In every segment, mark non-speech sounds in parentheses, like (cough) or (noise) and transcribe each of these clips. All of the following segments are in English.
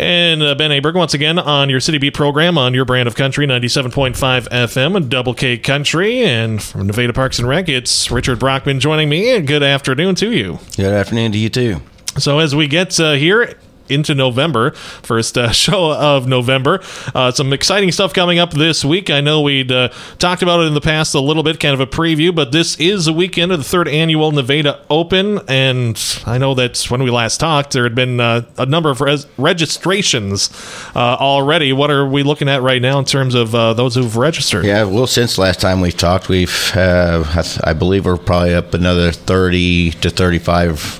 And uh, Ben Aberg once again on your City Beat program on your brand of country, 97.5 FM and Double K Country. And from Nevada Parks and Rec, it's Richard Brockman joining me. And good afternoon to you. Good afternoon to you too. So as we get uh, here into November, first uh, (laughs) show of November. Uh, some exciting stuff coming up this week. I know we'd uh, talked about it in the past a little bit, kind of a preview, but this is a weekend of the third annual Nevada Open, and I know that when we last talked, there had been uh, a number of res- registrations uh, already. What are we looking at right now in terms of uh, those who've registered? Yeah, well, since last time we've talked, we've I believe we're probably up another thirty to thirty-five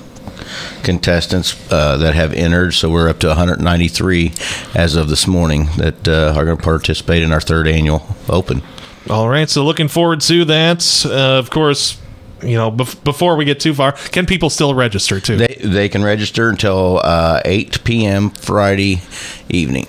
contestants uh, that have entered. So we're up to 193 as of this morning that uh, are going to participate in our third annual Open. All right, so looking forward to that. Uh, of course, you know, bef- before we get too far, can people still register too? They, they can register until uh, 8 p.m. Friday evening.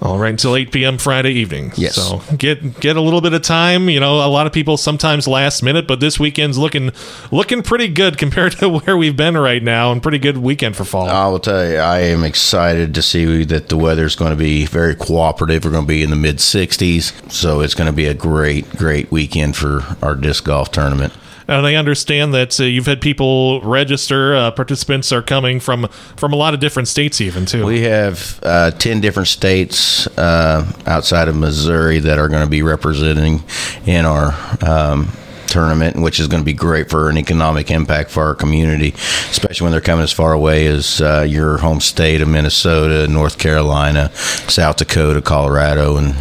All right, until 8 p.m. Friday evening. Yes. So get get a little bit of time. You know, a lot of people sometimes last minute, but this weekend's looking looking pretty good (laughs) compared to where we've been right now, and pretty good weekend for fall. I will tell you, I am excited to see that the weather's going to be very cooperative. We're going to be in the mid 60s, so it's going to be a great, great weekend for our disc golf tournament. And I understand that uh, you've had people register. Uh, participants are coming from from a lot of different states, even too. We have uh, 10 different states uh, outside of Missouri that are going to be representing in our. Um, tournament which is going to be great for an economic impact for our community especially when they're coming as far away as uh, your home state of minnesota north carolina south dakota colorado and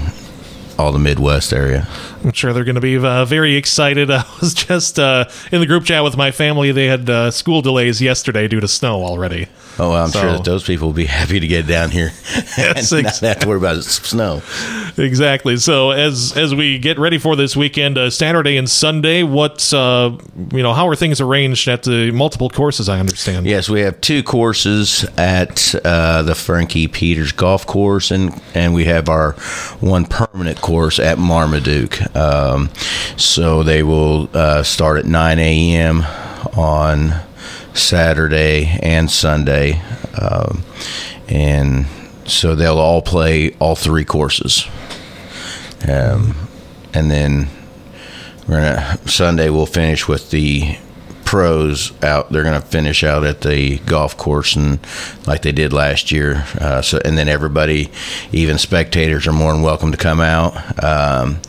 all the midwest area I'm sure they're going to be uh, very excited. (laughs) I was just uh, in the group chat with my family. They had uh, school delays yesterday due to snow already. Oh, well, I'm So- sure that those people will be (laughs) happy to get down here Yes, (laughs) and not have to worry about snow. Exactly. So as as we get ready for this weekend, uh, Saturday and Sunday, what uh, you know, how are things arranged at the multiple courses? I understand. Yes, we have two courses at uh, the Frankie Peters Golf Course, and and we have our one permanent course at Marmaduke. Um, so they will uh, start at 9 a.m. on Saturday and Sunday, um, and so they'll all play all three courses. Um, and then we're gonna Sunday we'll finish with the pros out. They're gonna finish out at the golf course and like they did last year. Uh, so and then everybody, even spectators, are more than welcome to come out. Um,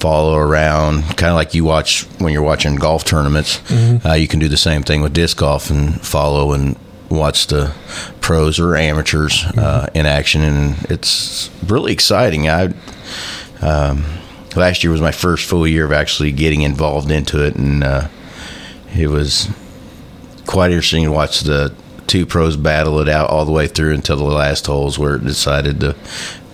follow around kind of like you watch when you're watching golf tournaments uh, you can do the same thing with disc golf and follow and watch the pros or amateurs uh, in action and it's really exciting i um, last year was my first full year of actually getting involved into it, and uh, it was quite interesting to watch the two pros battle it out all the way through until the last holes where it decided to.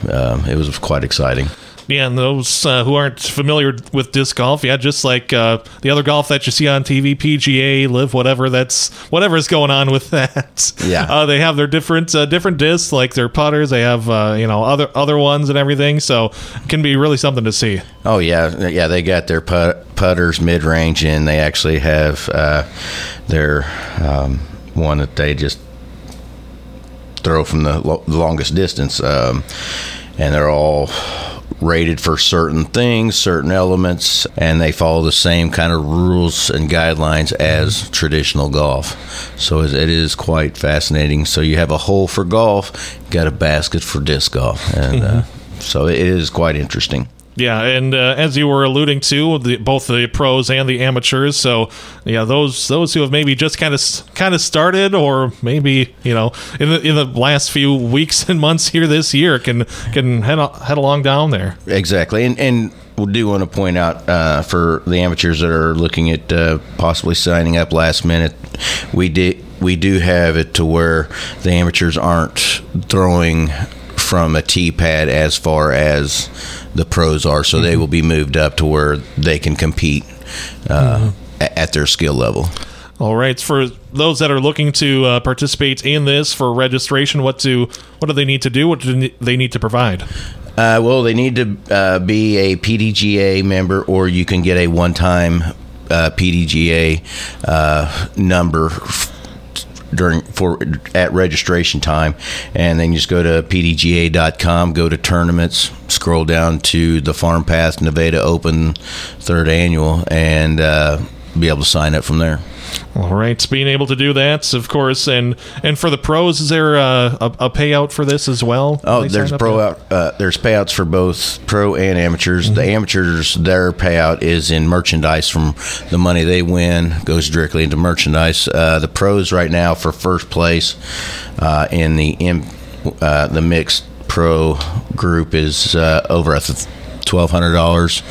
Um, it was quite exciting. Yeah, and those uh, who aren't familiar with disc golf, yeah, just like uh, the other golf that you see on TV, PGA, LIV, whatever that's whatever's going on with (laughs) that. Yeah. uh, they have their different uh, different discs, like their putters. They have uh, you know other other ones and everything. So it can be really something to see. Oh yeah, yeah. They got their put, putters mid range, and they actually have uh, their um, one that they just throw from the, lo- longest distance, um, and they're all rated for certain things, certain elements, and they follow the same kind of rules and guidelines as traditional golf. So it it is quite fascinating. So you have a hole for golf, got a basket for disc golf, and uh, (laughs) so it is quite interesting. Yeah, and uh, as you were alluding to, the, both the pros and the amateurs. So, yeah, those those who have maybe just kind of kind of started, or maybe you know, in the in the last few weeks and months here this year, can can head head along down there. Exactly, and and we do want to point out uh, for the amateurs that are looking at uh, possibly signing up last minute, we did we do have it to where the amateurs aren't throwing from a tee pad as far as the pros are, so they will be moved up to where they can compete uh, a- at their skill level. All right, for those that are looking to uh, participate in this for registration, what do what do they need to do? What do they need to provide? Uh, well, they need to uh, be a PDGA member, or you can get a one-time uh, PDGA uh, number during for at registration time, and then you just go to pdga.com, go to tournaments, scroll down to the Farm Path Nevada Open third annual, and uh, be able to sign up from there. All right, being able to do that, of course, and and for the pros, is there a, a, a payout for this as well? Oh, there's pro out. Uh, there's payouts for both pro and amateurs. The amateurs, their payout is in merchandise from the money they win goes directly into merchandise. Uh, the pros right now for first place uh, in the M, uh, the mixed pro group is uh, over a th- twelve hundred dollars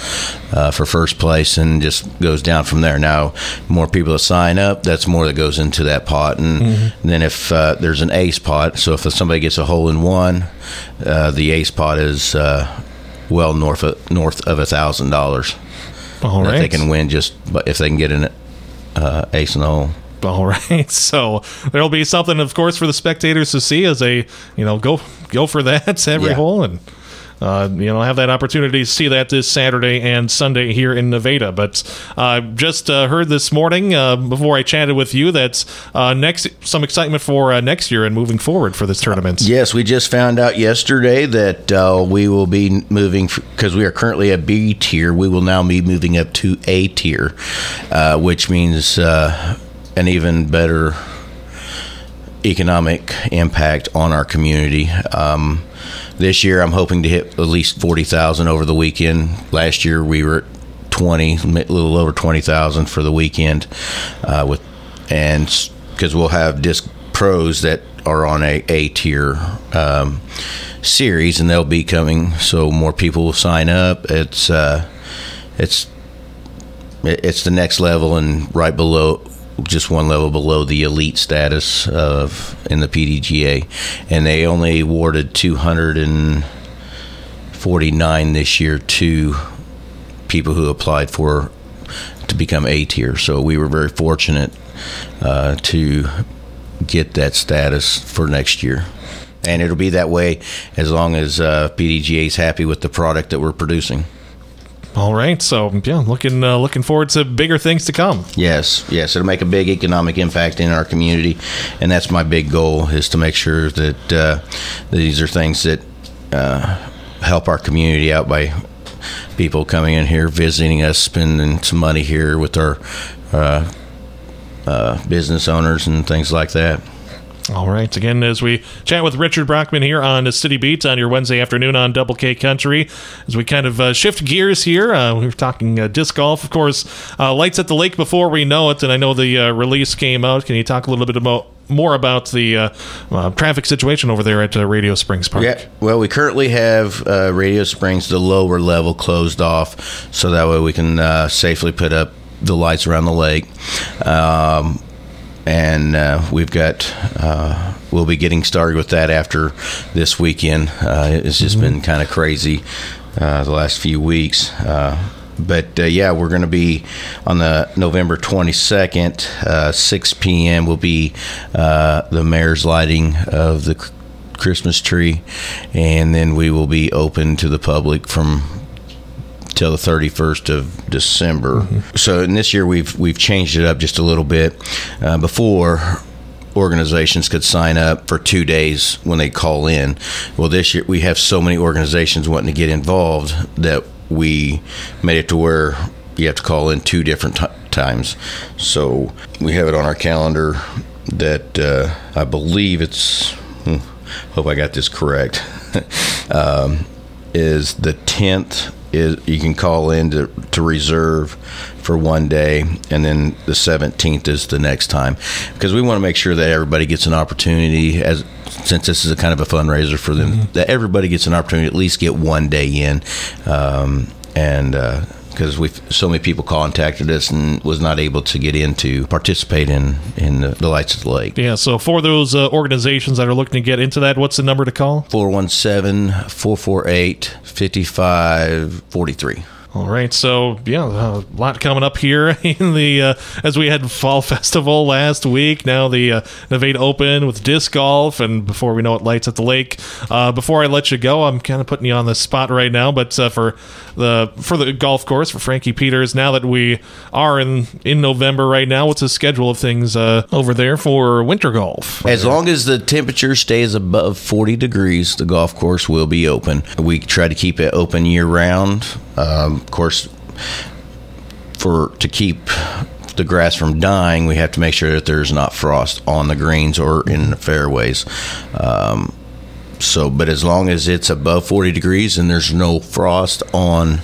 uh, for first place, and just goes down from there. Now, more people that sign up, that's more that goes into that pot, and then if uh, there's an ace pot, so if somebody gets a hole in one, uh, the ace pot is uh, well north of, north of a thousand dollars. All that They can win just but if they can get an uh, ace and the hole. All right, (laughs) so there'll be something, of course, for the spectators to see as they, you know, go go for that (laughs) every Yeah. hole and. Uh, you know, have that opportunity to see that this Saturday and Sunday here in Nevada. But uh, just uh, heard this morning uh, before I chatted with you that uh, next some excitement for uh, next year and moving forward for this tournament. Yes, we just found out yesterday that we will be moving because we are currently a B tier. We will now be moving up to A tier, which means an even better economic impact on our community. Um, this year, I'm hoping to hit at least forty thousand over the weekend. Last year, we were at twenty, a little over twenty thousand for the weekend, uh, with and because we'll have disc pros that are on a A tier um, series, and they'll be coming, so more people will sign up. It's uh, it's it's the next level and right below just one level below the elite status of in the PDGA and they only awarded 249 this year to people who applied for to become A tier. So we were very fortunate uh, to get that status for next year. And it'll be that way as long as uh, PDGA is happy with the product that we're producing All right, so yeah, looking uh, looking forward to bigger things to come. Yes, yes, it'll make a big economic impact in our community, and that's my big goal is to make sure that uh, these are things that uh, help our community out by people coming in here, visiting us, spending some money here with our uh, uh, business owners and things like that. All right. Again, as we chat with Richard Brockman here on City Beat on your Wednesday afternoon on Double K Country, as we kind of uh, shift gears here, uh, we were talking uh, disc golf, of course. Uh, lights at the lake before we know it, and I know the uh, release came out. Can you talk a little bit about more about the uh, uh, traffic situation over there at uh, Radio Springs Park? Yeah, well, we currently have uh, Radio Springs, the lower level, closed off, so that way we can safely put up the lights around the lake. Um, and uh, we've got, uh, we'll be getting started with that after this weekend. Uh, it's just been kind of crazy uh, the last few weeks. Uh, but uh, yeah, we're going to be on the November 22nd, uh, 6 p.m. will be uh, the mayor's lighting of the Christmas tree, and then we will be open to the public from till the 31st of December. So, in this year we've we've changed it up just a little bit. Uh, before organizations could sign up for two days when they call in. Well, this year we have so many organizations wanting to get involved that we made it to where you have to call in two different ti times. So we have it on our calendar that uh, I believe it's. hmm, Hope I got this correct. (laughs) um, is the tenth is you can call in to, to reserve for one day and then the 17th is the next time. Because we want to make sure that everybody gets an opportunity as since this is a kind of a fundraiser for them that everybody gets an opportunity to at least get one day in um, and uh, because we so many people contacted us and was not able to get in to participate in in the, the lights of the lake Yeah, so for those uh, organizations that are looking to get into that, what's the number to call? 417 448 5543 All right, so yeah, a lot coming up here (laughs) in the uh, as we had Fall (laughs) Festival last week. Now the uh, Nevada Open with disc golf, and before we know it, lights at the lake. Uh, before I let you go, I'm kind of putting you on the spot right now, but uh, for the for the golf course for Frankie Peters, now that we are in in November right now, what's the schedule of things uh, over there for winter golf? As long as the temperature stays above 40 degrees, the golf course will be open. We try to keep it open year round. Um, of course, for to keep the grass from dying, we have to make sure that there's not frost on the greens or in the fairways. Um, so, but as long as it's above 40 degrees and there's no frost on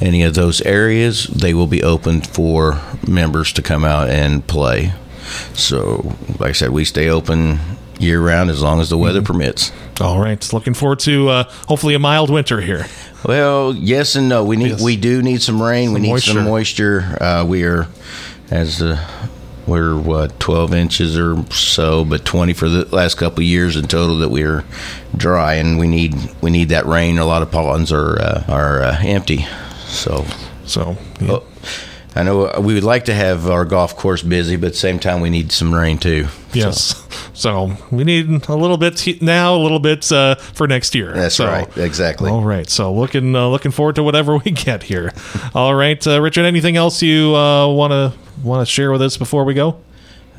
any of those areas, they will be open for members to come out and play. So, like I said, we stay open year round as long as the weather permits. All right, looking forward to uh, hopefully a mild winter here. Well, yes and no. We need Yes. we do need some rain. we need moisture. some moisture. Uh, we are as uh, we're what twelve inches or so, but twenty for the last couple of years in total that we're dry, and we need we need that rain. A lot of ponds are uh, are uh, empty, so. So yeah. I know we would like to have our golf course busy, but at the same time we need some rain too. Yes. (laughs) So. we need a little bit now, a little bit uh, for next year. That's So- right, exactly. All right. So looking uh, looking forward to whatever (laughs) we get here. All right, uh, Richard. Anything else you want to want to share with us before we go?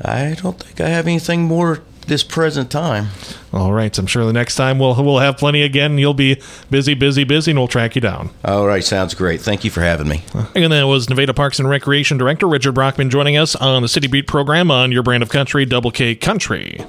I don't think I have anything more this present time. All right. I'm sure the next time we'll we'll have plenty again. You'll be busy, busy, busy, and we'll track you down. All right, sounds great. Thank you for having me. And that was Nevada Parks and Recreation Director Richard Brockman joining us on the City Beat program on your brand of country, Double K Country.